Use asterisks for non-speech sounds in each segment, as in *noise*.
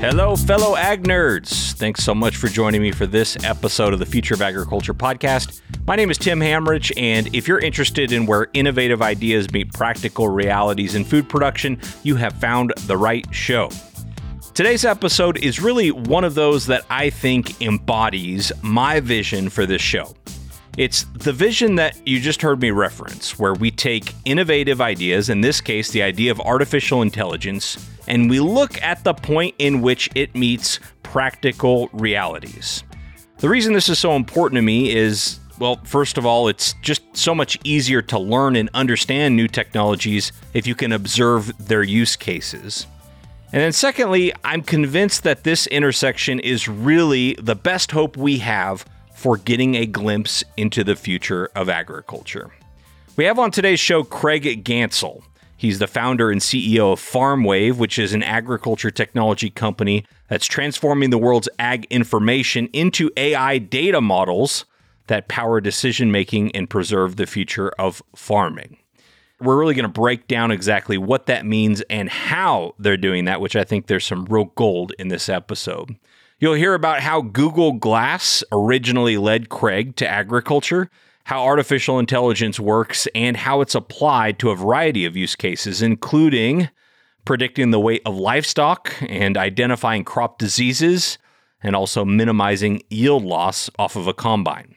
Hello, fellow ag nerds. Thanks so much for joining me for this episode of the Future of Agriculture podcast. My name is Tim Hammerich, and if you're interested in where innovative ideas meet practical realities in food production, you have found the right show. Today's episode is really one of those that I think embodies my vision for this show. It's the vision that you just heard me reference, where we take innovative ideas, in this case, the idea of artificial intelligence, and we look at the point in which it meets practical realities. The reason this is so important to me is well, first of all, it's just so much easier to learn and understand new technologies if you can observe their use cases. And then, secondly, I'm convinced that this intersection is really the best hope we have for getting a glimpse into the future of agriculture. We have on today's show Craig Ganssle. He's the founder and CEO of FarmWave, which is an agriculture technology company that's transforming the world's ag information into AI data models that power decision making and preserve the future of farming. We're really going to break down exactly what that means and how they're doing that, which I think there's some real gold in this episode. You'll hear about how Google Glass originally led Craig to agriculture how artificial intelligence works and how it's applied to a variety of use cases, including predicting the weight of livestock and identifying crop diseases, and also minimizing yield loss off of a combine.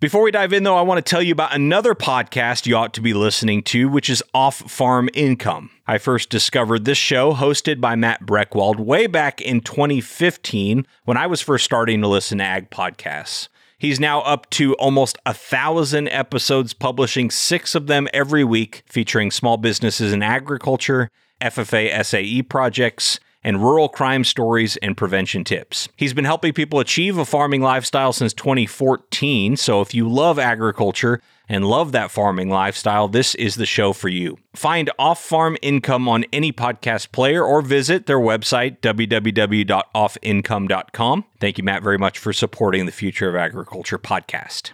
Before we dive in, though, I want to tell you about another podcast you ought to be listening to, which is Off Farm Income. I first discovered this show, hosted by Matt Breckwald, way back in 2015 when I was first starting to listen to ag podcasts. He's now up to almost a thousand episodes, publishing six of them every week, featuring small businesses in agriculture, FFA SAE projects, and rural crime stories and prevention tips. He's been helping people achieve a farming lifestyle since 2014. So if you love agriculture, and love that farming lifestyle, this is the show for you. Find Off Farm Income on any podcast player or visit their website, www.offincome.com. Thank you, Matt, very much for supporting the Future of Agriculture podcast.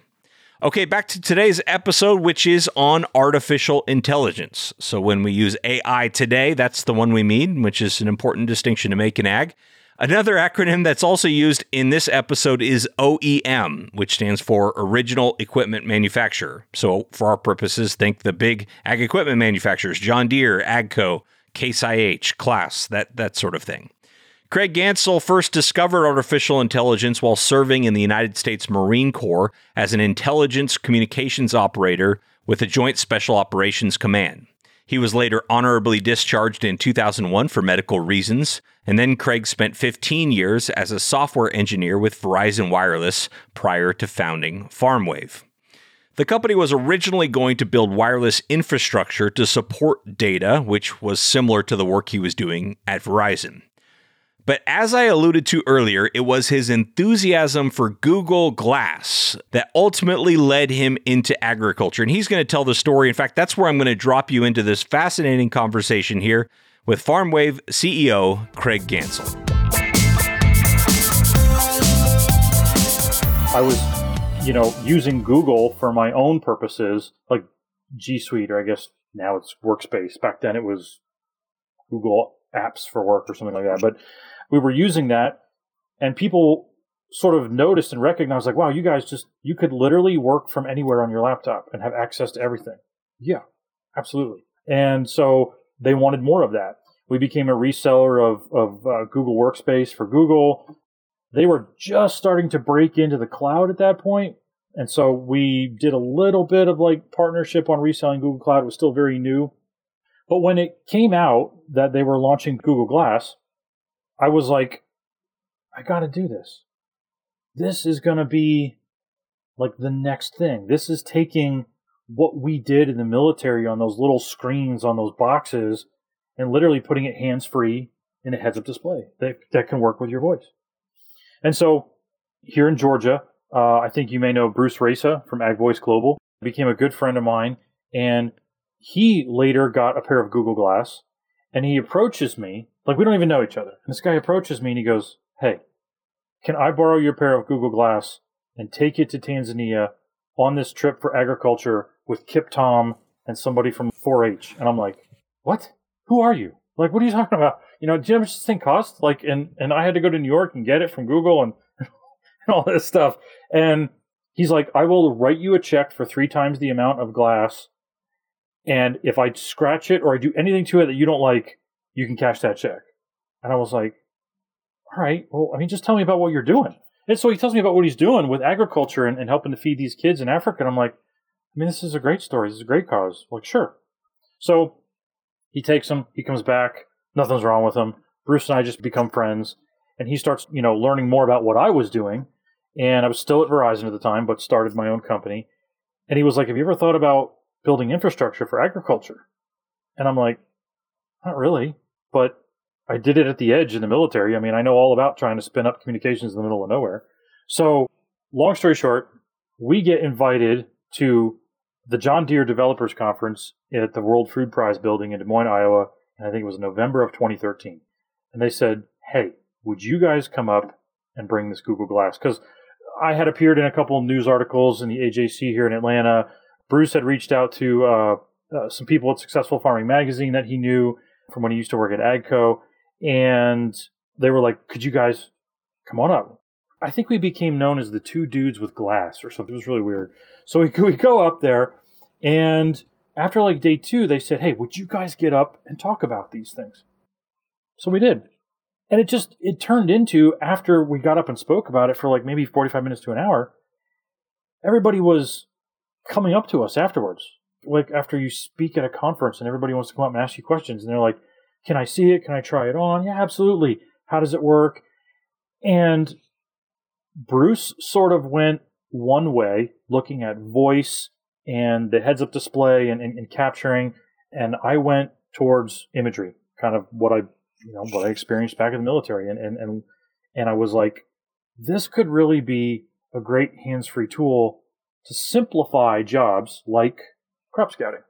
Okay, back to today's episode, which is on artificial intelligence. So, when we use AI today, that's the one we mean, which is an important distinction to make in ag. Another acronym that's also used in this episode is OEM, which stands for Original Equipment Manufacturer. So, for our purposes, think the big ag equipment manufacturers John Deere, AGCO, Case IH, Claas, that, that sort of thing. Craig Ganssle first discovered artificial intelligence while serving in the United States Marine Corps as an intelligence communications operator with the Joint Special Operations Command. He was later honorably discharged in 2001 for medical reasons, and then Craig spent 15 years as a software engineer with Verizon Wireless prior to founding FarmWave. The company was originally going to build wireless infrastructure to support data, which was similar to the work he was doing at Verizon. But as I alluded to earlier, it was his enthusiasm for Google Glass that ultimately led him into agriculture. And he's going to tell the story. In fact, that's where I'm going to drop you into this fascinating conversation here with FarmWave CEO Craig Ganssle. I was, you know, using Google for my own purposes, like G Suite, or I guess now it's Workspace. Back then it was Google Apps for Work or something like that. But we were using that and people sort of noticed and recognized like wow you guys just you could literally work from anywhere on your laptop and have access to everything. Yeah. Absolutely. And so they wanted more of that. We became a reseller of, of uh, google workspace for google. They were just starting to break into the cloud at that point and so we did a little bit of like partnership on reselling google cloud. It was still very new. But when it came out that they were launching google glass I was like, I got to do this. This is going to be like the next thing. This is taking what we did in the military on those little screens on those boxes and literally putting it hands free in a heads up display that, that can work with your voice. And so here in Georgia, uh, I think you may know Bruce Rasa from Ag Voice Global, became a good friend of mine. And he later got a pair of Google Glass and he approaches me like we don't even know each other. And this guy approaches me and he goes, "Hey, can I borrow your pair of Google Glass and take it to Tanzania on this trip for agriculture with Kip Tom and somebody from 4-H?" And I'm like, "What? Who are you?" Like, what are you talking about? You know, do you know how much this thing cost? Like, and and I had to go to New York and get it from Google and, *laughs* and all this stuff. And he's like, I will write you a check for three times the amount of glass. And if I scratch it or I do anything to it that you don't like, you can cash that check. And I was like, all right, well, I mean, just tell me about what you're doing. And so he tells me about what he's doing with agriculture and, and helping to feed these kids in Africa. And I'm like, I mean, this is a great story. This is a great cause. I'm like, sure. So he takes him, he comes back, nothing's wrong with him. Bruce and I just become friends. And he starts, you know, learning more about what I was doing. And I was still at Verizon at the time, but started my own company. And he was like, Have you ever thought about building infrastructure for agriculture? And I'm like, Not really. But I did it at the edge in the military. I mean, I know all about trying to spin up communications in the middle of nowhere. So, long story short, we get invited to the John Deere Developers Conference at the World Food Prize building in Des Moines, Iowa. And I think it was November of 2013. And they said, Hey, would you guys come up and bring this Google Glass? Because I had appeared in a couple news articles in the AJC here in Atlanta. Bruce had reached out to uh, uh, some people at Successful Farming Magazine that he knew from when he used to work at AGCO and they were like, "Could you guys come on up?" I think we became known as the two dudes with glass or something. It was really weird. So we *laughs* we go up there, and after like day two, they said, "Hey, would you guys get up and talk about these things?" So we did, and it just it turned into after we got up and spoke about it for like maybe forty five minutes to an hour. Everybody was coming up to us afterwards, like after you speak at a conference, and everybody wants to come up and ask you questions, and they're like can I see it? Can I try it on? Yeah, absolutely. How does it work? And Bruce sort of went one way, looking at voice and the heads up display and, and, and capturing, and I went towards imagery, kind of what I you know what I experienced back in the military, and and and, and I was like, this could really be a great hands-free tool to simplify jobs like crop scouting,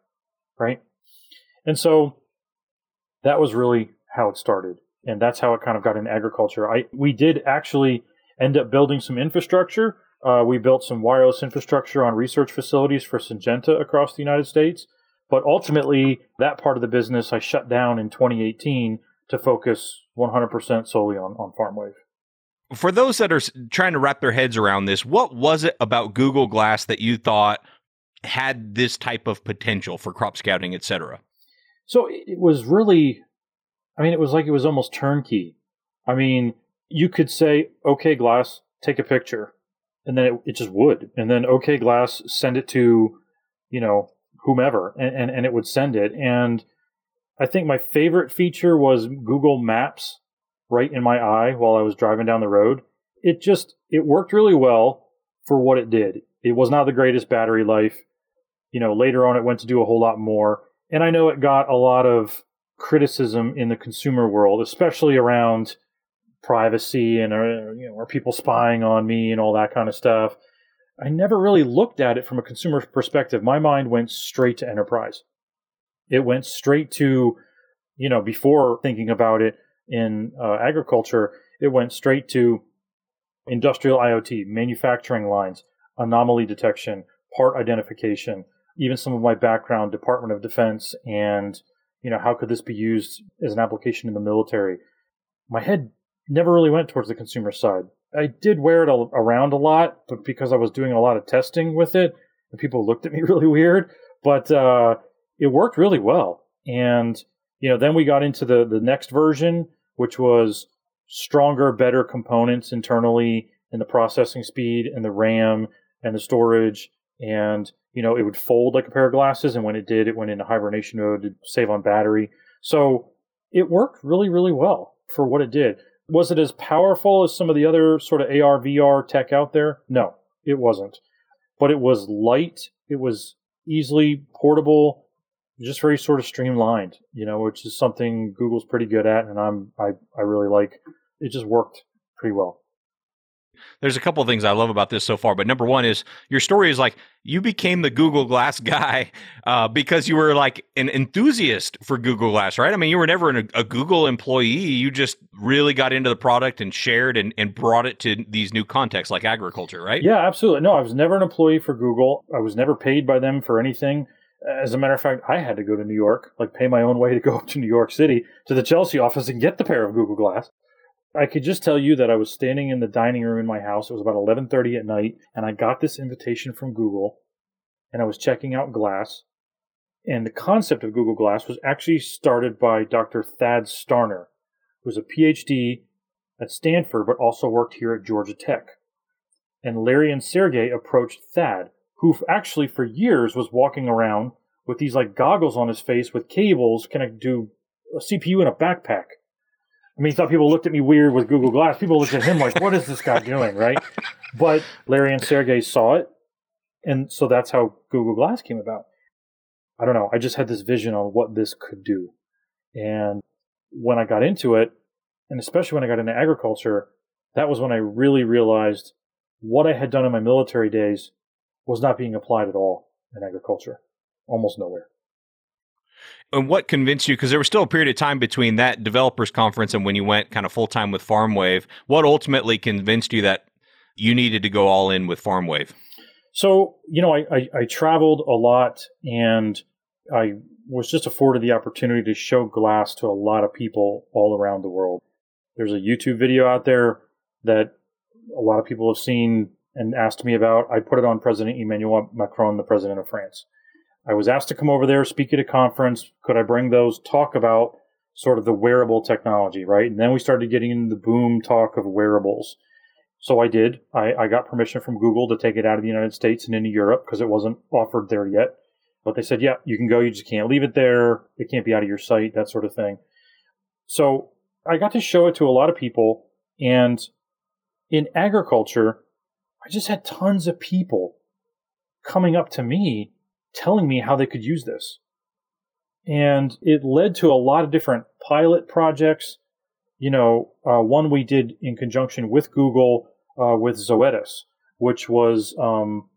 right? And so that was really how it started. And that's how it kind of got in agriculture. I, we did actually end up building some infrastructure. Uh, we built some wireless infrastructure on research facilities for Syngenta across the United States. But ultimately, that part of the business I shut down in 2018 to focus 100% solely on, on FarmWave. For those that are trying to wrap their heads around this, what was it about Google Glass that you thought had this type of potential for crop scouting, et cetera? So it was really, I mean, it was like it was almost turnkey. I mean, you could say, okay, Glass, take a picture. And then it, it just would. And then, okay, Glass, send it to, you know, whomever. And, and, and it would send it. And I think my favorite feature was Google Maps right in my eye while I was driving down the road. It just, it worked really well for what it did. It was not the greatest battery life. You know, later on it went to do a whole lot more and I know it got a lot of criticism in the consumer world, especially around privacy and uh, you know, are people spying on me and all that kind of stuff. I never really looked at it from a consumer perspective. My mind went straight to enterprise. It went straight to, you know, before thinking about it in uh, agriculture, it went straight to industrial IoT, manufacturing lines, anomaly detection, part identification, even some of my background, Department of Defense, and you know how could this be used as an application in the military. My head never really went towards the consumer side. I did wear it around a lot, but because I was doing a lot of testing with it, and people looked at me *laughs* really weird. But uh, it worked really well, and you know then we got into the the next version, which was stronger, better components internally in the processing speed and the RAM and the storage and you know, it would fold like a pair of glasses, and when it did, it went into hibernation mode to save on battery. So it worked really, really well for what it did. Was it as powerful as some of the other sort of AR, VR tech out there? No, it wasn't. But it was light, it was easily portable, just very sort of streamlined, you know, which is something Google's pretty good at, and I'm I, I really like. It just worked pretty well there's a couple of things I love about this so far. But number one is your story is like you became the Google Glass *laughs* guy uh, because you were like an enthusiast for Google Glass, right? I mean, you were never an, a Google employee. You just really got into the product and shared and, and brought it to these new contexts like agriculture, right? Yeah, absolutely. No, I was never an employee for Google. I was never paid by them for anything. As a matter of fact, I had to go to New York, like pay my own way to go up to New York City to the Chelsea office and get the pair of Google Glass. I could just tell you that I was standing in the dining room in my house. It was about 11:30 at night, and I got this invitation from Google, and I was checking out Glass. And the concept of Google Glass was actually started by Dr. Thad Starner, who was a PhD at Stanford, but also worked here at Georgia Tech. And Larry and Sergey approached Thad, who actually for years was walking around with these like goggles on his face with cables connected to a CPU in a backpack. I mean, thought people looked at me weird with Google Glass. People looked at him like, what is this guy doing, right? But Larry and Sergey saw it. And so that's how Google Glass came about. I don't know. I just had this vision on what this could do. And when I got into it, and especially when I got into agriculture, that was when I really realized what I had done in my military days was not being applied at all in agriculture, almost nowhere. And what convinced you? Because there was still a period of time between that developers conference and when you went kind of full time with FarmWave. What ultimately convinced you that you needed to go all in with FarmWave? So, you know, I, I, I traveled a lot and I was just afforded the opportunity to show glass to a lot of people all around the world. There's a YouTube video out there that a lot of people have seen and asked me about. I put it on President Emmanuel Macron, the president of France. I was asked to come over there, speak at a conference. Could I bring those, talk about sort of the wearable technology, right? And then we started getting into the boom talk of wearables. So I did. I, I got permission from Google to take it out of the United States and into Europe because it wasn't offered there yet. But they said, yeah, you can go. You just can't leave it there. It can't be out of your sight, that sort of thing. So I got to show it to a lot of people. And in agriculture, I just had tons of people coming up to me telling me how they could use this. And it led to a lot of different pilot projects. You know, uh, one we did in conjunction with Google uh, with Zoetis, which was um,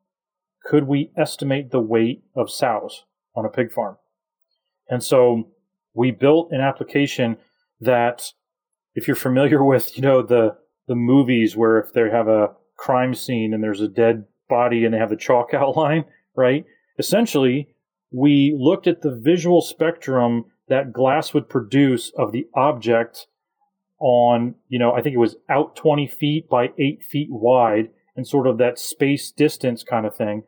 could we estimate the weight of sows on a pig farm? And so we built an application that, if you're familiar *laughs* with, you know, the the movies where if they have a crime scene and there's a dead body and they have the chalk *laughs* outline, right? Essentially, we looked at the visual spectrum that glass would produce of the object on, you know, I think it was out 20 feet by 8 feet wide and sort of that space distance kind of thing.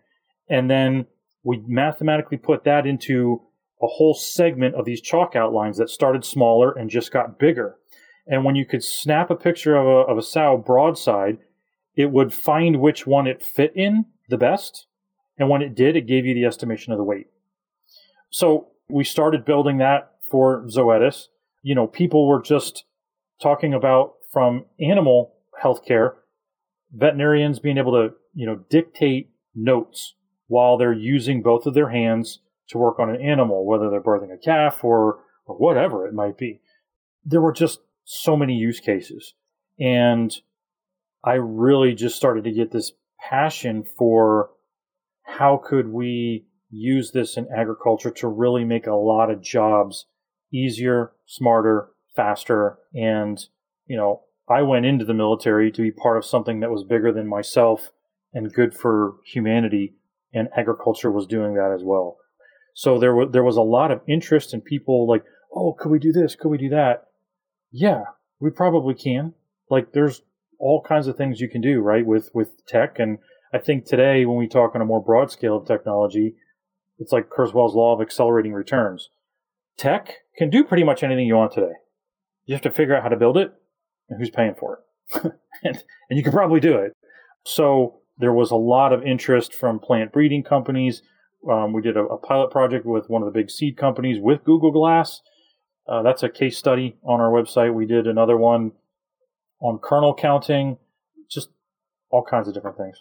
And then we mathematically put that into a whole segment of these chalk outlines that started smaller and just got bigger. And when you could snap a picture of a, of a sow broadside, it would find which one it fit in the best. And when it did, it gave you the estimation of the weight. So we started building that for Zoetis. You know, people were just talking about from animal healthcare, veterinarians being able to, you know, dictate notes while they're using both of their hands to work on an animal, whether they're birthing a calf or, or whatever it might be. There were just so many use cases. And I really just started to get this passion for how could we use this in agriculture to really make a lot of jobs easier, smarter, faster. And, you know, I went into the military to be part of something that was bigger than myself and good for humanity. And agriculture was doing that as well. So there was, there was a lot of interest in people like, oh, could we do this? Could we do that? Yeah, we probably can. Like there's all kinds of things you can do, right, with, with tech. And I think today when we talk on a more broad scale of technology, it's like Kurzweil's law of accelerating returns. Tech can do pretty much anything you want today. You have to figure out how to build it and who's paying for it. *laughs* and, and you can probably do it. So there was a lot of interest from plant breeding companies. Um, we did a, a, pilot project with one of the big seed companies with Google Glass. Uh, that's a case study on our website. We did another one on kernel counting, just all kinds of different things.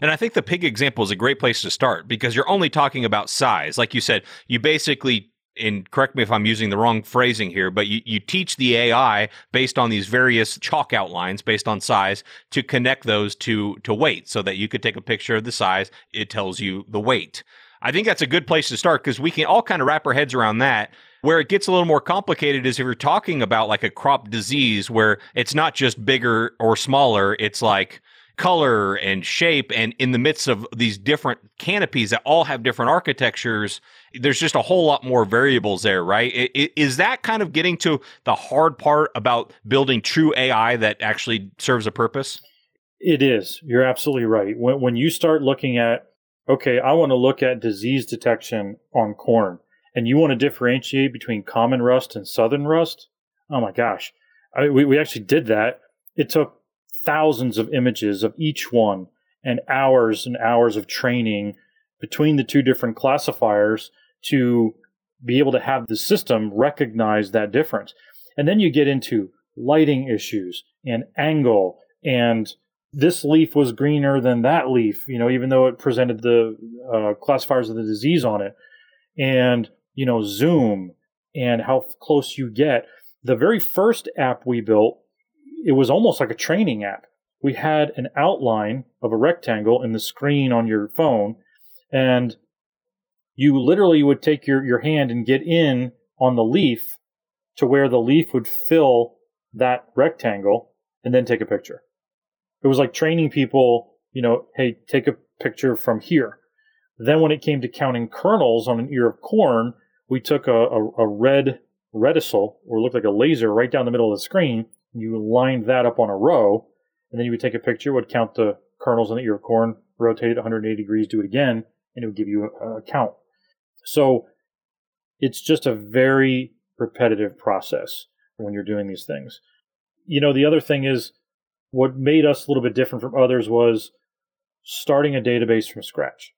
And I think the pig example is a great place to start because you're only talking about size. Like you said, you basically and correct me if I'm using the wrong phrasing here, but you, you teach the AI based on these various chalk outlines based on size to connect those to to weight so that you could take a picture of the size, it tells you the weight. I think that's a good place to start because we can all kind of wrap our heads around that. Where it gets a little more complicated is if you're talking about like a crop disease where it's not just bigger or smaller, it's like color and shape and in the midst of these different canopies that all have different architectures there's just a whole lot more variables there right? Is that kind of getting to the hard part about building true ai that actually serves a purpose? It is. You're absolutely right. When, you start looking at okay i want to look at disease detection on corn and you want to differentiate between common rust and southern rust? Oh my gosh. I, we, we actually did that. It took thousands of images of each one and hours and hours of training between the two different classifiers to be able to have the system recognize that difference. And then you get into lighting issues and angle and this leaf was greener than that leaf, you know, even though it presented the uh, classifiers of the disease on it, and you know, zoom and how close you get. The very first app we built it was almost like a training app. We had an outline of a rectangle in the screen on your phone, and you literally would take your, your hand and get in on the leaf to where the leaf would fill that rectangle and then take a picture. It was like training people, you know, hey, take a picture from here. Then when it came to counting kernels on an ear of corn, we took a, a, a red reticule or looked like a laser right down the middle of the screen you lined that up on a row, and then you would take a picture, would count the kernels in the ear of corn, rotate it 180 degrees, do it again, and it would give you a, a count. So it's just a very repetitive process when you're doing these things. You know, the other thing is what made us a little bit different from others was starting a database from scratch.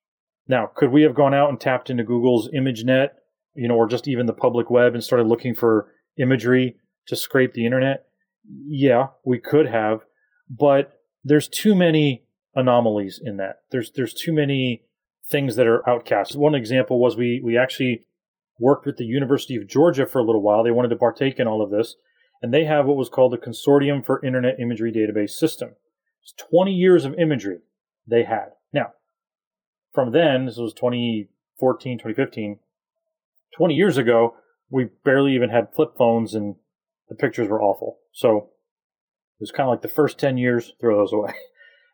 Now, could we have gone out and tapped into Google's ImageNet, you know, or just even the public web and started looking for imagery to scrape the internet? yeah, we could have, but there's too many anomalies in that. There's there's too many things that are outcasts. One example was we we actually worked with the University of Georgia for a little while. They wanted to partake in all of this, and they have what was called the Consortium for Internet Imagery Database System. It's 20 years of imagery they had. Now, from then, this was 2014, 2015, 20 years ago, we barely even had flip phones and the pictures were awful. So it was kind of like the first 10 years, throw those away. *laughs*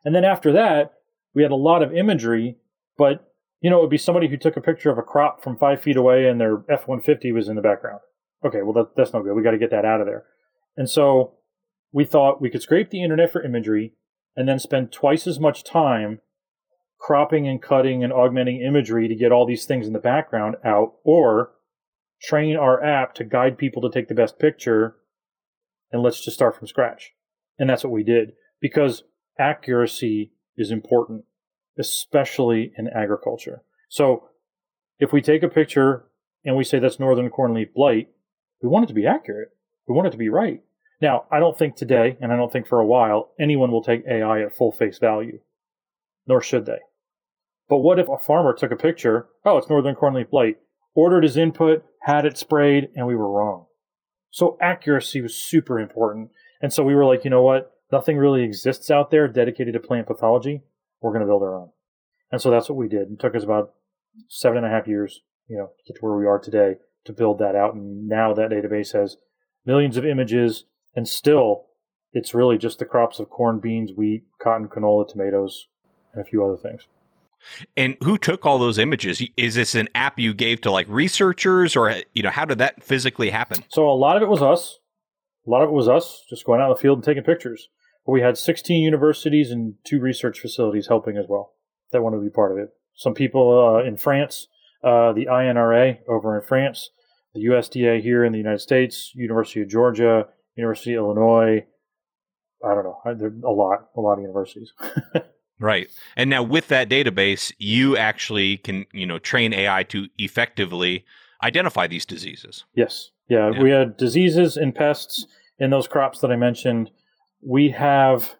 And then after that, we had a lot of imagery, but you know, it would be somebody who took a picture of a crop from five feet away and their F 150 was in the background. Okay, well, that, that's no good. We got to get that out of there. And so we thought we could scrape the internet for imagery and then spend twice as much time cropping and cutting and augmenting imagery to get all these things in the background out, or train our app to guide people to take the best picture and let's just start from scratch. And that's what we did because accuracy is important, especially in agriculture. So if we take a picture and we say that's northern cornleaf blight, we want it to be accurate. We want it to be right. Now, I don't think today, and I don't think for a while, anyone will take AI at full face value, nor should they. But what if a farmer took a picture? Oh, it's northern cornleaf blight, ordered his input, had it sprayed, and we were wrong. So accuracy was super important. And so we were like, you know what? Nothing really exists out there dedicated to plant pathology. We're going to build our own. And so that's what we did. It took us about seven and a half years, you know, to get to where we are today to build that out. And now that database has millions of images and still it's really just the crops of corn, beans, wheat, cotton, canola, tomatoes, and a few other things. And who took all those images? Is this an app you gave to like researchers or you know how did that physically happen? So a lot of it was us. A lot of it was us just going out in the field and taking pictures. But we had 16 universities and two research facilities helping as well that wanted to be part of it. Some people uh, in France, uh, the INRA over in France, the USDA here in the United States, University of Georgia, University of Illinois. I don't know. There a lot, a lot of universities. *laughs* Right. And now with that database, you actually can, you know, train AI to effectively identify these diseases. Yes. Yeah, yeah. we had diseases and pests in those crops that I mentioned. We have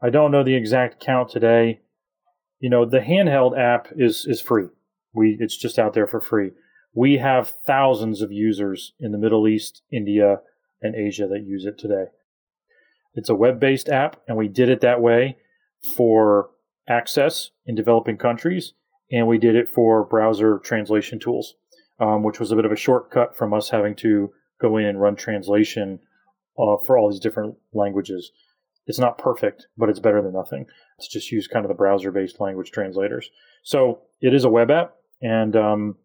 I don't know the exact count today. You know, the handheld app is is free. We it's just out there for free. We have thousands of users in the Middle East, India, and Asia that use it today. It's a web-based app and we did it that way for access in developing countries, and we did it for browser translation tools, um, which was a bit of a shortcut from us having to go in and run translation uh, for all these different languages. It's not perfect, but it's better than nothing. It's just use kind of the browser based language translators. So it is a web app and um,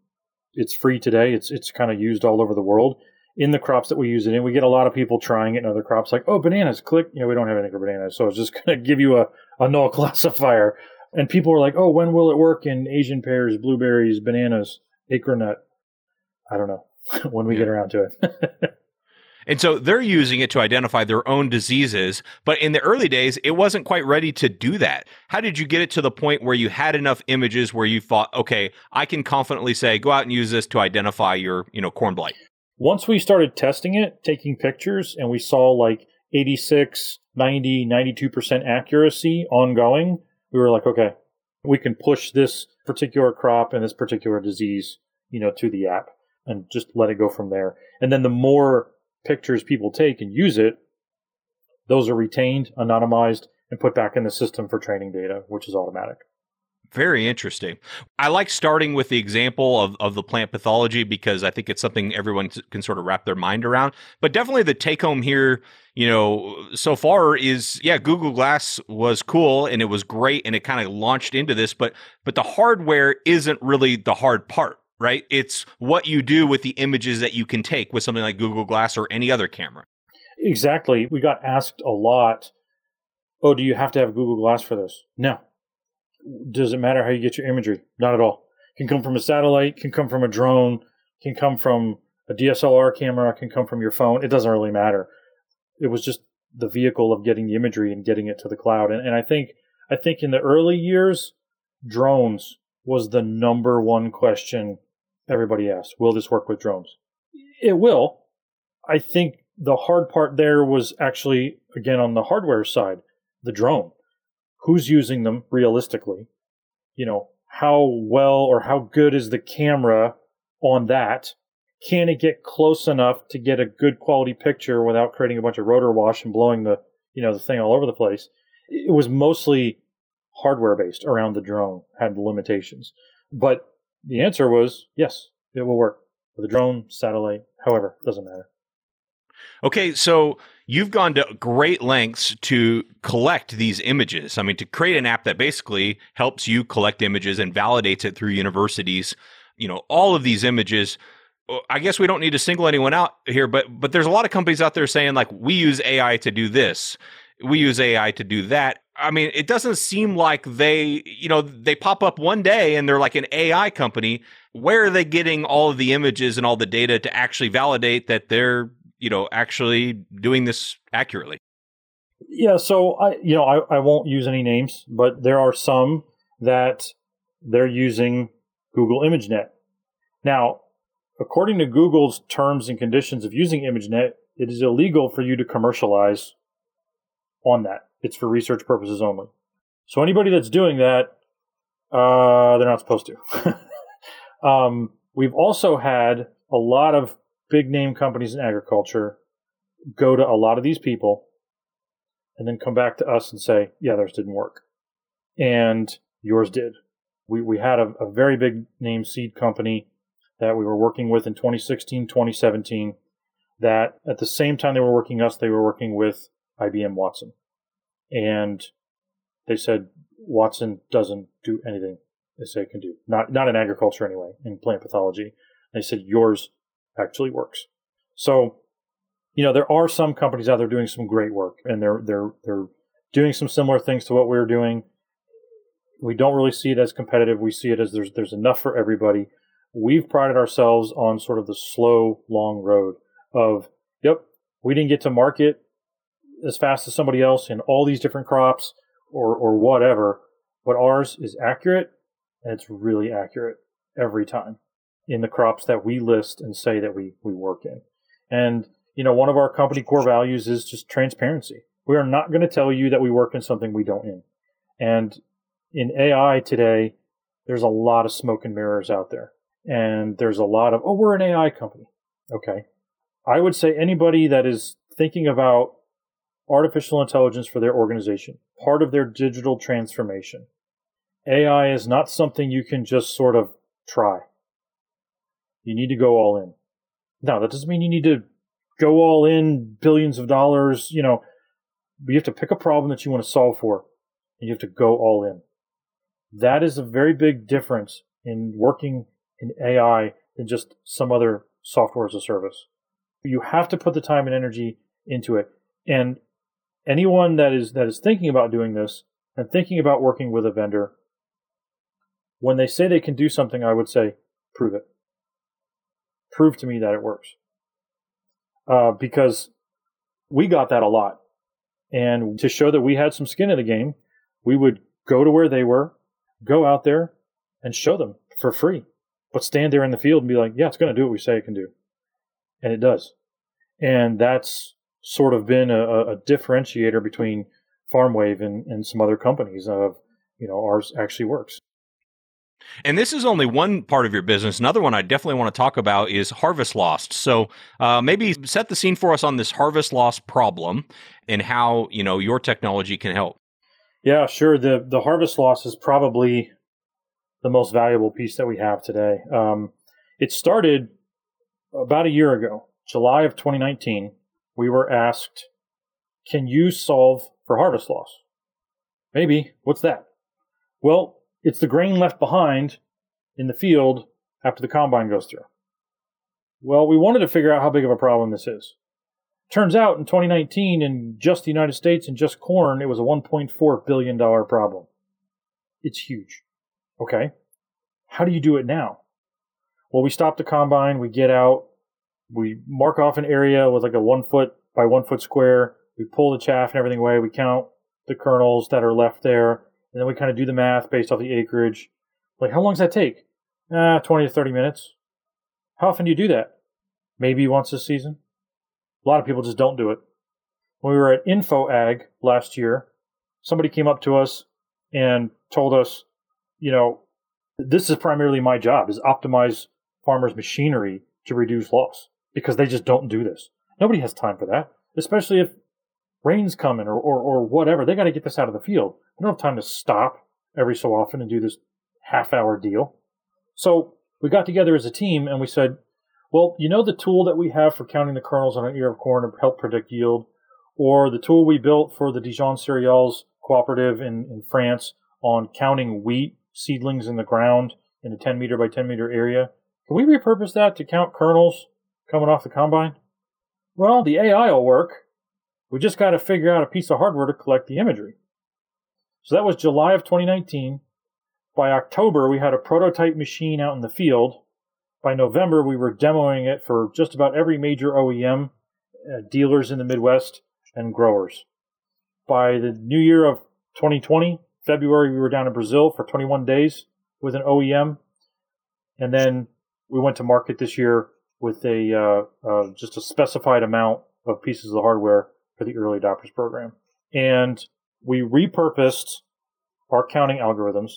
it's free today. It's, it's kind of used all over the world in the crops that we use it in. We get a lot of people trying it in other crops like, oh, bananas, click. You know, we don't have anything for bananas. So it's just *laughs* going to give you a, a null *laughs* classifier. And people are like, oh, when will it work in Asian pears, blueberries, bananas, acre nut? I don't know *laughs* when we yeah. get around to it. And so they're using it to identify their own diseases. But in the early days, it wasn't quite ready to do that. How did you get it to the point where you had enough images where you thought, okay, I can confidently say, go out and use this to identify your, you know, corn blight? Once we started testing it, taking pictures, and we saw like 86, 90, 92% accuracy ongoing, we were like, okay, we can push this particular crop and this particular disease, you know, to the app and just let it go from there. And then the more pictures people take and use it, those are retained, anonymized, and put back in the system for training data, which is automatic. Very interesting. I like starting with the example of, of the plant pathology because I think it's something everyone can sort of wrap their mind around. But definitely the take home here, you know, so far is yeah, Google Glass was cool and it was great and it kind of launched into this, but but the hardware isn't really the hard part right? It's what you do with the images that you can take with something like Google Glass or any other camera. Exactly. We got asked a lot, oh, do you have to have Google Glass for this? No. Does it matter how you get your imagery? Not at all. Can come from a satellite, can come from a drone, can come from a DSLR camera, can come from your phone. It doesn't really matter. It was just the vehicle of getting the imagery and getting it to the cloud. And, and I think I think in the early years, drones was the number one question everybody asked. will this work with drones? It will. I think the hard part there was actually, again, on the hardware side, the drone. Who's using them realistically? You know, how well or how good is the camera on that? Can it get close enough to get a good quality picture without creating a bunch of rotor wash and blowing the, you know, the thing all over the place? It was mostly hardware based around the drone, had the limitations. But the answer was yes, it will work with a drone, satellite, however, doesn't matter. Okay, so you've gone to great lengths to collect these images. I mean, to create an app that basically helps you collect images and validates it through universities. You know, all of these images. Uh, I guess we don't need to single anyone out here, but but there's a lot of companies out there saying like we use AI to do this, we use AI to do that. I mean, it doesn't seem like they, you know, they pop up one day and they're like an AI company. Where are they getting all of the images and all the data to actually validate that they're, you know, actually doing this accurately? Yeah, so I, you know, I, I won't use any names, but there are some that they're using Google ImageNet. Now, according to Google's terms and conditions of using ImageNet, it is illegal for you to commercialize on that. It's for research purposes only. So anybody that's doing that, uh, they're not supposed to. *laughs* um, we've also had a lot of big name companies in agriculture go to a lot of these people and then come back to us and say, yeah, theirs didn't work. And yours did. We, we had a, a very big name seed company that we were working with in 2016, 2017, that at the same time they were working us, they were working with IBM Watson and they said Watson doesn't do anything they say it can do. Not not in agriculture anyway, in plant pathology. They said yours actually works. So, you know, there are some companies out there doing some great work, and they're they're they're doing some similar things to what we're doing. We don't really see it as competitive. We see it as there's there's enough for everybody. We've prided ourselves on sort of the slow, long road of, yep, we didn't get to market as fast as somebody else in all these different crops or, or whatever, but ours is accurate and it's really accurate every time in the crops that we list and say that we, we work in. And, you know, one of our company core values is just transparency. We are not going to tell you that we work in something we don't in. And in AI today, there's a lot of smoke and mirrors out there. And there's a lot of, oh, we're an AI company. Okay. I would say anybody that is thinking about artificial intelligence for their organization, part of their digital transformation. AI is not something you can just sort of try. You need to go all in. Now, that doesn't mean you need to go all in billions of dollars. You know, but you have to pick a problem that you want to solve for and you have to go all in. That is a very big difference in working in AI than just some other software as a service. You have to put the time and energy into it. And anyone that is that is thinking about doing this and thinking about working with a vendor, when they say they can do something, I would say, prove it. Prove to me that it works. Uh, because we got that a lot. And to show that we had some skin in the game, we would go to where they were, go out there and show them for free, but stand there in the field and be like, yeah, it's going to do what we say it can do. And it does. And that's sort of been a, a differentiator between FarmWave and, and some other companies of, you know, ours actually works. And this is only one part of your business. Another one I definitely want to talk about is harvest loss. So uh, maybe set the scene for us on this harvest loss problem and how you know your technology can help. Yeah, sure. the The harvest loss is probably the most valuable piece that we have today. Um, it started about a year ago, July of 2019. We were asked, "Can you solve for harvest loss?" Maybe. What's that? Well, it's the grain left behind in the field after the combine goes through. Well, we wanted to figure out how big of a problem this is. Turns out in 2019, in just the United States and just corn, it was a $1.4 billion problem. It's huge. Okay. How do you do it now? Well, we stop the combine, we get out, we mark off an area with like a one foot by one foot square, we pull the chaff and everything away, we count the kernels that are left there, and then we kind of do the math based off the acreage. Like, how long does that take? Ah, 20 to 30 minutes. How often do you do that? Maybe once a season. A lot of people just don't do it. When we were at InfoAg last year, somebody came up to us and told us, you know, this is primarily my job is optimize farmers' machinery to reduce loss because they just don't do this. Nobody has time for that, especially if rain's coming or, or, or whatever. They got to get this out of the field. They don't have time to stop every so often and do this half hour deal. So we got together as a team and we said, well, you know the tool that we have for counting the kernels on an ear of corn to help predict yield, or the tool we built for the Dijon Cereals cooperative in, in France on counting wheat seedlings in the ground in a 10 meter by 10 meter area. Can we repurpose that to count kernels coming off the combine? Well, the AI will work, we just got to figure out a piece of hardware to collect the imagery. So that was July of 2019. By October, we had a prototype machine out in the field. By November, we were demoing it for just about every major OEM, uh, dealers in the Midwest, and growers. By the new year of 2020, February, we were down in Brazil for 21 days with an OEM. And then we went to market this year with a uh, uh, just a specified amount of pieces of hardware for the early adopters program. And we repurposed our counting algorithms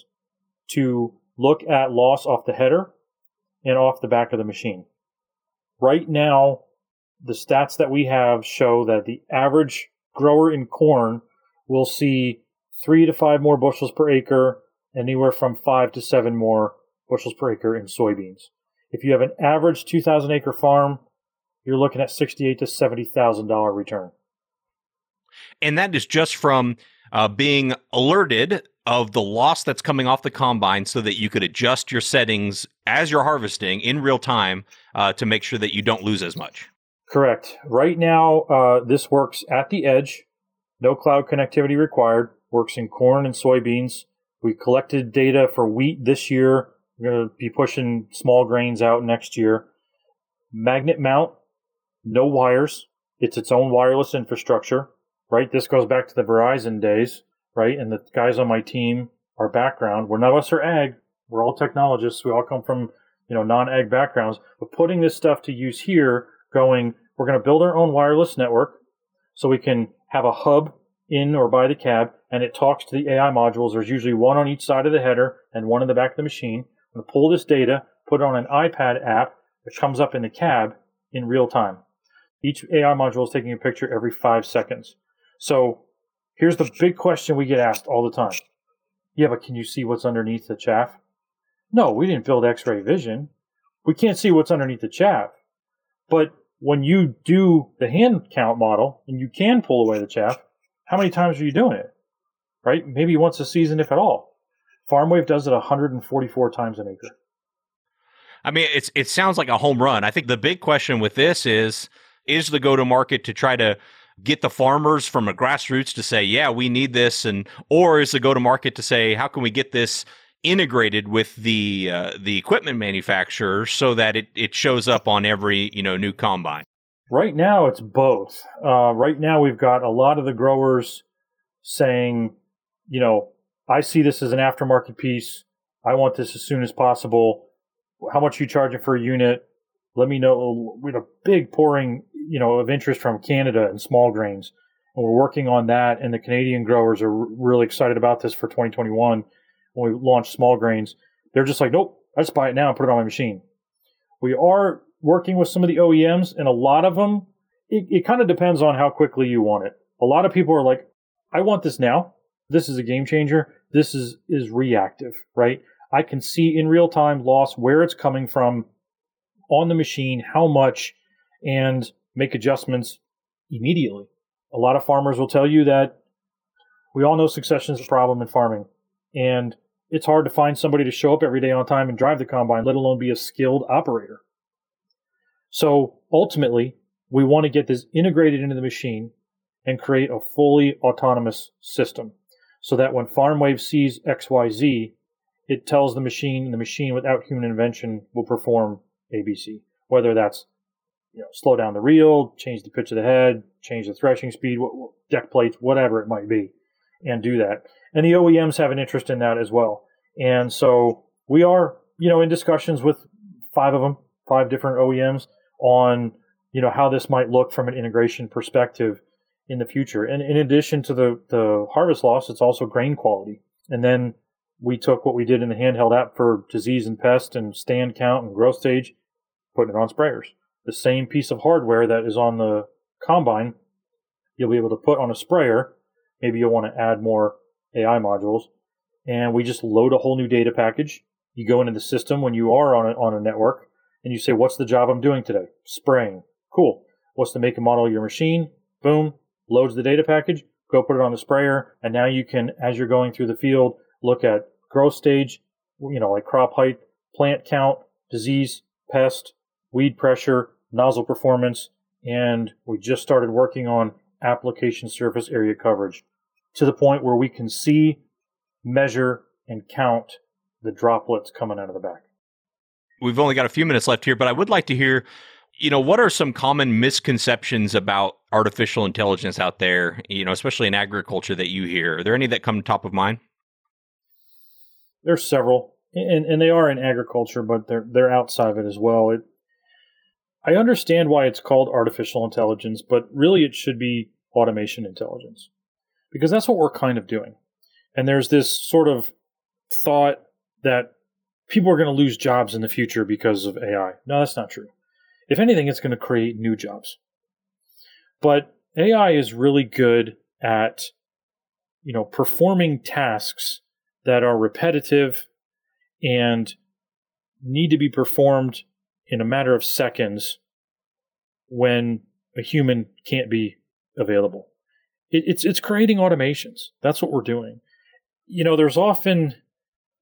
to look at loss off the header and off the back of the machine. Right now, the stats that we have show that the average grower in corn will see three to five more bushels per acre, anywhere from five to seven more bushels per acre in soybeans. If you have an average 2,000 acre farm, you're looking at sixty-eight to seventy thousand dollar return and that is just from uh, being alerted of the loss that's coming off the combine so that you could adjust your settings as you're harvesting in real time uh, to make sure that you don't lose as much. Correct. Right now, uh, this works at the edge, no cloud connectivity required, works in corn and soybeans. We collected data for wheat this year. We're going to be pushing small grains out next year. Magnet mount, no wires. It's its own wireless infrastructure right? This goes back to the Verizon days, right? And the guys on my team, our background, we're none of us are ag. We're all technologists. We all come from, you know, non-ag backgrounds. But putting this stuff to use here, going, we're going to build our own wireless network so we can have a hub in or by the cab and it talks to the AI modules. There's usually one on each side of the header and one in the back of the machine. I'm going to pull this data, put it on an iPad app, which comes up in the cab in real time. Each AI module is taking a picture every five seconds. So here's the big question we get asked all the time. Yeah, but can you see what's underneath the chaff? No, we didn't build x ray vision. We can't see what's underneath the chaff. But when you do the hand count model and you can pull away the chaff, how many times are you doing it? Right? Maybe once a season, if at all. FarmWave does it 144 times an acre. I mean, it's it sounds like a home run. I think the big question with this is is the go to market to try to get the farmers from a grassroots to say, yeah, we need this, and or is the go to market to say, how can we get this integrated with the uh, the equipment manufacturer so that it, it shows up on every you know new combine? Right now, it's both. Uh, right now, we've got a lot of the growers saying, you know, I see this as an aftermarket piece. I want this as soon as possible. How much you charging for a unit? Let me know. We have a big pouring, you know, of interest from Canada and small grains, and we're working on that. And the Canadian growers are really excited about this for 2021 when we launch small grains. They're just like, nope, I just buy it now and put it on my machine. We are working with some of the OEMs, and a lot of them, it, it kind of depends on how quickly you want it. A lot of people are like, I want this now. This is a game changer. This is is reactive, right? I can see in real time loss where it's coming from on the machine, how much, and make adjustments immediately. A lot of farmers will tell you that we all know succession is a problem in farming, and it's hard to find somebody to show up every day on time and drive the combine, let alone be a skilled operator. So ultimately, we want to get this integrated into the machine and create a fully autonomous system so that when FarmWave sees XYZ, it tells the machine, and the machine without human intervention will perform ABC. Whether that's you know, slow down the reel, change the pitch of the head, change the threshing speed, deck plates, whatever it might be, and do that. And the OEMs have an interest in that as well. And so we are, you know, in discussions with five of them, five different OEMs on, you know, how this might look from an integration perspective in the future. And in addition to the, the harvest loss, it's also grain quality. And then we took what we did in the handheld app for disease and pest and stand count and growth stage, putting it on sprayers. The same piece of hardware that is on the combine, you'll be able to put on a sprayer. Maybe you'll want to add more AI modules. And we just load a whole new data package. You go into the system when you are on a, on a network and you say, What's the job I'm doing today? Spraying. Cool. What's the make and model of your machine? Boom loads the data package, go put it on the sprayer, and now you can, as you're going through the field, look at growth stage, you know, like crop height, plant count, disease, pest, weed pressure, nozzle performance, and we just started working on application surface area coverage to the point where we can see, measure, and count the droplets coming out of the back. We've only got a few minutes left here, but I would like to hear you know, what are some common misconceptions about artificial intelligence out there, you know, especially in agriculture that you hear? Are there any that come top of mind? There's several, and, and they are in agriculture, but they're they're outside of it as well. It, I understand why it's called artificial intelligence, but really it should be automation intelligence because that's what we're kind of doing. And there's this sort of thought that people are going to lose jobs in the future because of AI. No, that's not true. If anything, it's going to create new jobs. But AI is really good at, you know, performing tasks that are repetitive and need to be performed in a matter of seconds when a human can't be available. It, it's it's creating automations. That's what we're doing. You know, there's often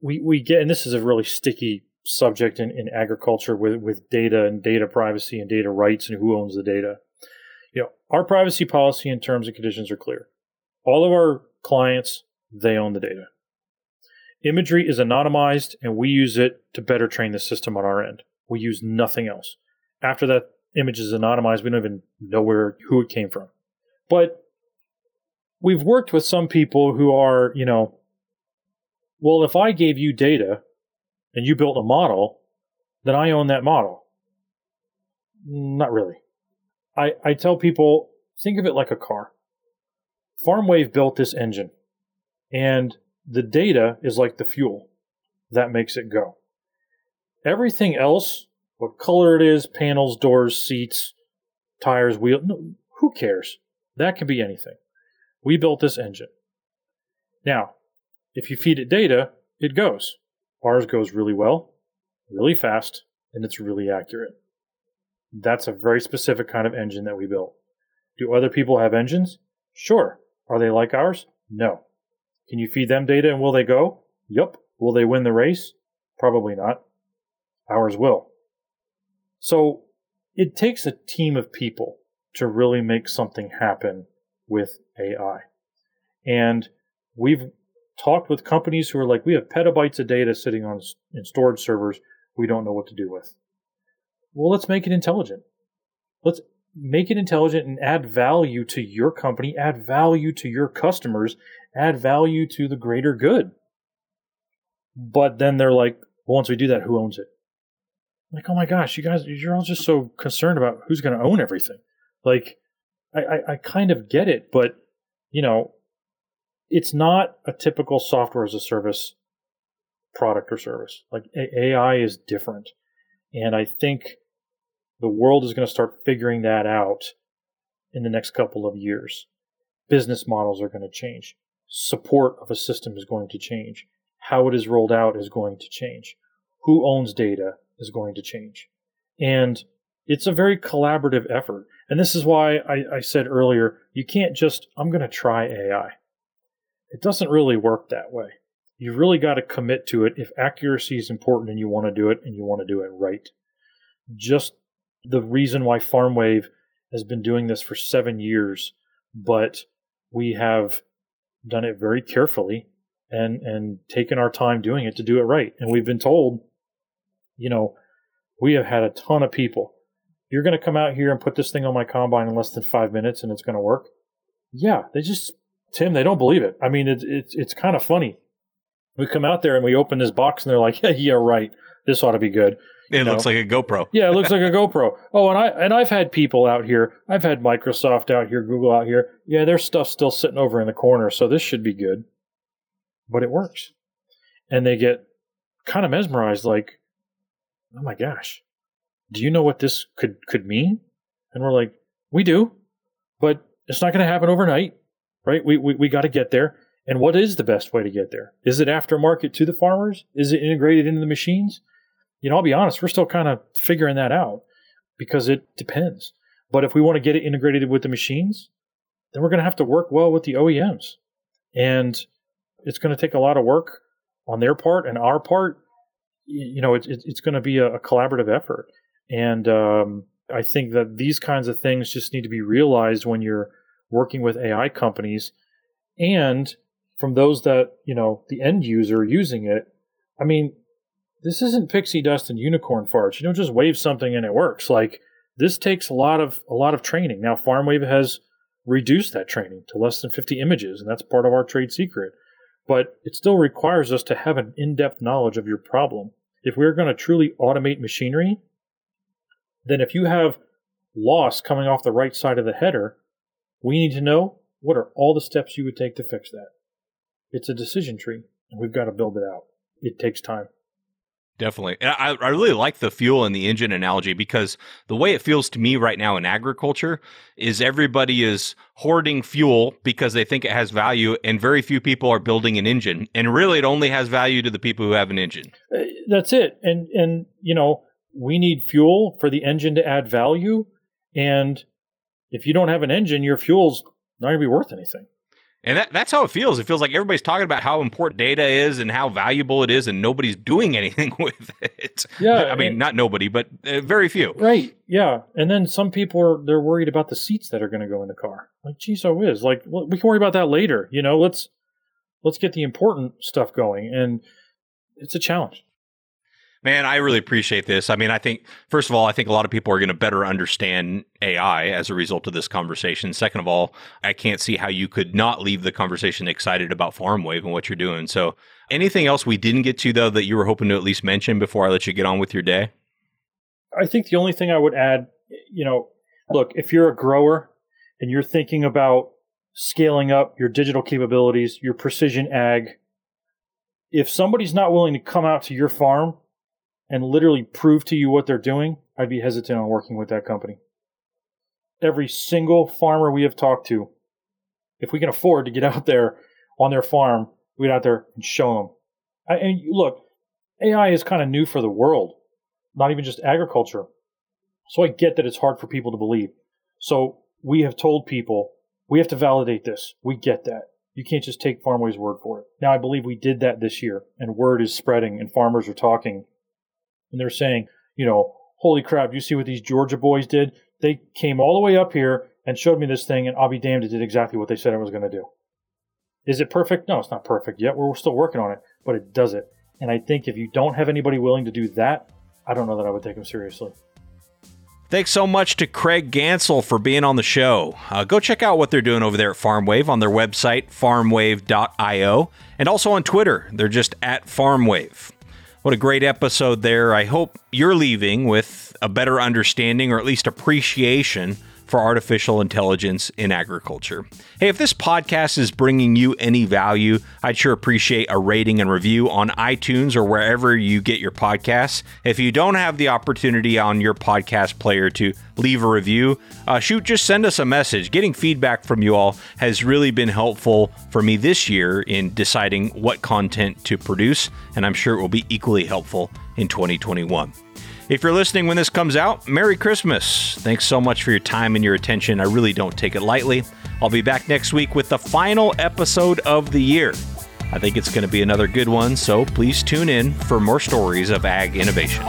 we we get, and this is a really sticky subject in, in agriculture with, with data and data privacy and data rights and who owns the data. You know, our privacy policy and terms and conditions are clear. All of our clients, they own the data. Imagery is anonymized and we use it to better train the system on our end. We use nothing else. After that image is anonymized, we don't even know where who it came from. But we've worked with some people who are, you know, well, if I gave you data and you built a model, then I own that model. Not really. I, I tell people think of it like a car. FarmWave built this engine, and the data is like the fuel that makes it go. Everything else, what color it is, panels, doors, seats, tires, wheel, no, who cares? That can be anything. We built this engine. Now, if you feed it data, it goes. Ours goes really well, really fast, and it's really accurate. That's a very specific kind of engine that we built. Do other people have engines? Sure. Are they like ours? No. Can you feed them data and will they go? Yup. Will they win the race? Probably not. Ours will. So it takes a team of people to really make something happen with AI. And we've talked with companies who are like, we have petabytes of data sitting on in storage servers we don't know what to do with. Well, let's make it intelligent. Let's make it intelligent and add value to your company, add value to your customers, add value to the greater good. But then they're like, well, once we do that, who owns it? Like, oh my gosh, you guys, you're all just so concerned about who's going to own everything. Like, I, I, I kind of get it, but you know, it's not a typical software as a service product or service. Like AI is different. And I think the world is going to start figuring that out in the next couple of years. Business models are going to change. Support of a system is going to change. How it is rolled out is going to change. Who owns data is going to change. And it's a very collaborative effort. And this is why I, I said earlier, you can't just, I'm going to try AI. It doesn't really work that way. You've really got to commit to it if accuracy is important and you want to do it and you want to do it right. Just the reason why FarmWave has been doing this for seven years, but we have done it very carefully and and taken our time doing it to do it right. And we've been told, you know, we have had a ton of people. You're going to come out here and put this thing on my combine in less than five minutes, and it's going to work. Yeah, they just Tim, they don't believe it. I mean, it's it's it's kind of funny. We come out there and we open this box, and they're like, *laughs* "Yeah, yeah, right. This ought to be good." It looks like a GoPro. yeah, it looks like a *laughs* GoPro. Oh, and I and I've had people out here. I've had Microsoft out here, Google out here. Yeah, their stuff's still sitting over in the corner, so this should be good. But it works, and they get kind of mesmerized, like, "Oh my gosh, do you know what this could could mean?" And we're like, "We do, but it's not going to happen overnight, right? We we, we got to get there." And what is the best way to get there? Is it aftermarket to the farmers? Is it integrated into the machines? you know, I'll be honest, we're still kind of figuring that out because it depends. But if we want to get it integrated with the machines, then we're going to have to work well with the OEMs. And it's going to take a lot of work on their part and our part. You know, it's, it's going to be a, collaborative effort. And um, I think that these kinds of things just need to be realized when you're working with AI companies and from those that, you know, the end user using it. I mean, this isn't pixie dust and unicorn farts. You don't just wave something and it works. Like this takes a lot of a lot of training. Now FarmWave has reduced that training to less than 50 images, and that's part of our trade secret. But it still requires us to have an in-depth knowledge of your problem. If we're going to truly automate machinery, then if you have loss coming off the right side of the header, we need to know what are all the steps you would take to fix that. It's a decision tree, and we've got to build it out. It takes time. Definitely. I, I really like the fuel and the engine analogy because the way it feels to me right now in agriculture is everybody is hoarding fuel because they think it has value, and very few people are building an engine. And really, it only has value to the people who have an engine. Uh, that's it. And, and, you know, we need fuel for the engine to add value. And if you don't have an engine, your fuel's not going to be worth anything. And that, that's how it feels. It feels like everybody's talking about how important data is and how valuable it is, and nobody's doing anything *laughs* with it. Yeah, I mean, not nobody, but uh, very few. Right. Yeah. And then some people are they're worried about the seats that are going to go in the car. Like, geez, so is like we can worry about that later. You know, let's let's get the important stuff going, and it's a challenge. Man, I really appreciate this. I mean, I think, first of all, I think a lot of people are going to better understand AI as a result of this conversation. Second of all, I can't see how you could not leave the conversation excited about FarmWave and what you're doing. So, anything else we didn't get to, though, that you were hoping to at least mention before I let you get on with your day? I think the only thing I would add, you know, look, if you're a grower and you're thinking about scaling up your digital capabilities, your precision ag, if somebody's not willing to come out to your farm and literally prove to you what they're doing, I'd be hesitant on working with that company. Every single farmer we have talked to, if we can afford to get out there on their farm, we get out there and show them. I, and look, AI is kind of new for the world, not even just agriculture. So I get that it's hard for people to believe. So we have told people We have to validate this. We get that. You can't just take FarmWave's word for it. Now, I believe we did that this year, and word is spreading, and farmers are talking, and they're saying, you know, holy crap, you see what these Georgia boys did? They came all the way up here and showed me this thing, and I'll be damned, it did exactly what they said it was going to do. Is it perfect? No, it's not perfect yet. We're still working on it, but it does it. And I think if you don't have anybody willing to do that, I don't know that I would take them seriously. Thanks so much to Craig Ganssle for being on the show. Uh, go check out what they're doing over there at FarmWave on their website, farmwave.io, and also on Twitter. They're just at FarmWave. What a great episode there. I hope you're leaving with a better understanding or at least appreciation for artificial intelligence in agriculture. Hey, if this podcast is bringing you any value, I'd sure appreciate a rating and review on iTunes or wherever you get your podcasts. If you don't have the opportunity on your podcast player to leave a review, uh, shoot, just send us a message. Getting feedback from you all has really been helpful for me this year in deciding what content to produce, and I'm sure it will be equally helpful in 2021. If you're listening when this comes out, Merry Christmas. Thanks so much for your time and your attention. I really don't take it lightly. I'll be back next week with the final episode of the year. I think it's going to be another good one, so please tune in for more stories of ag innovation.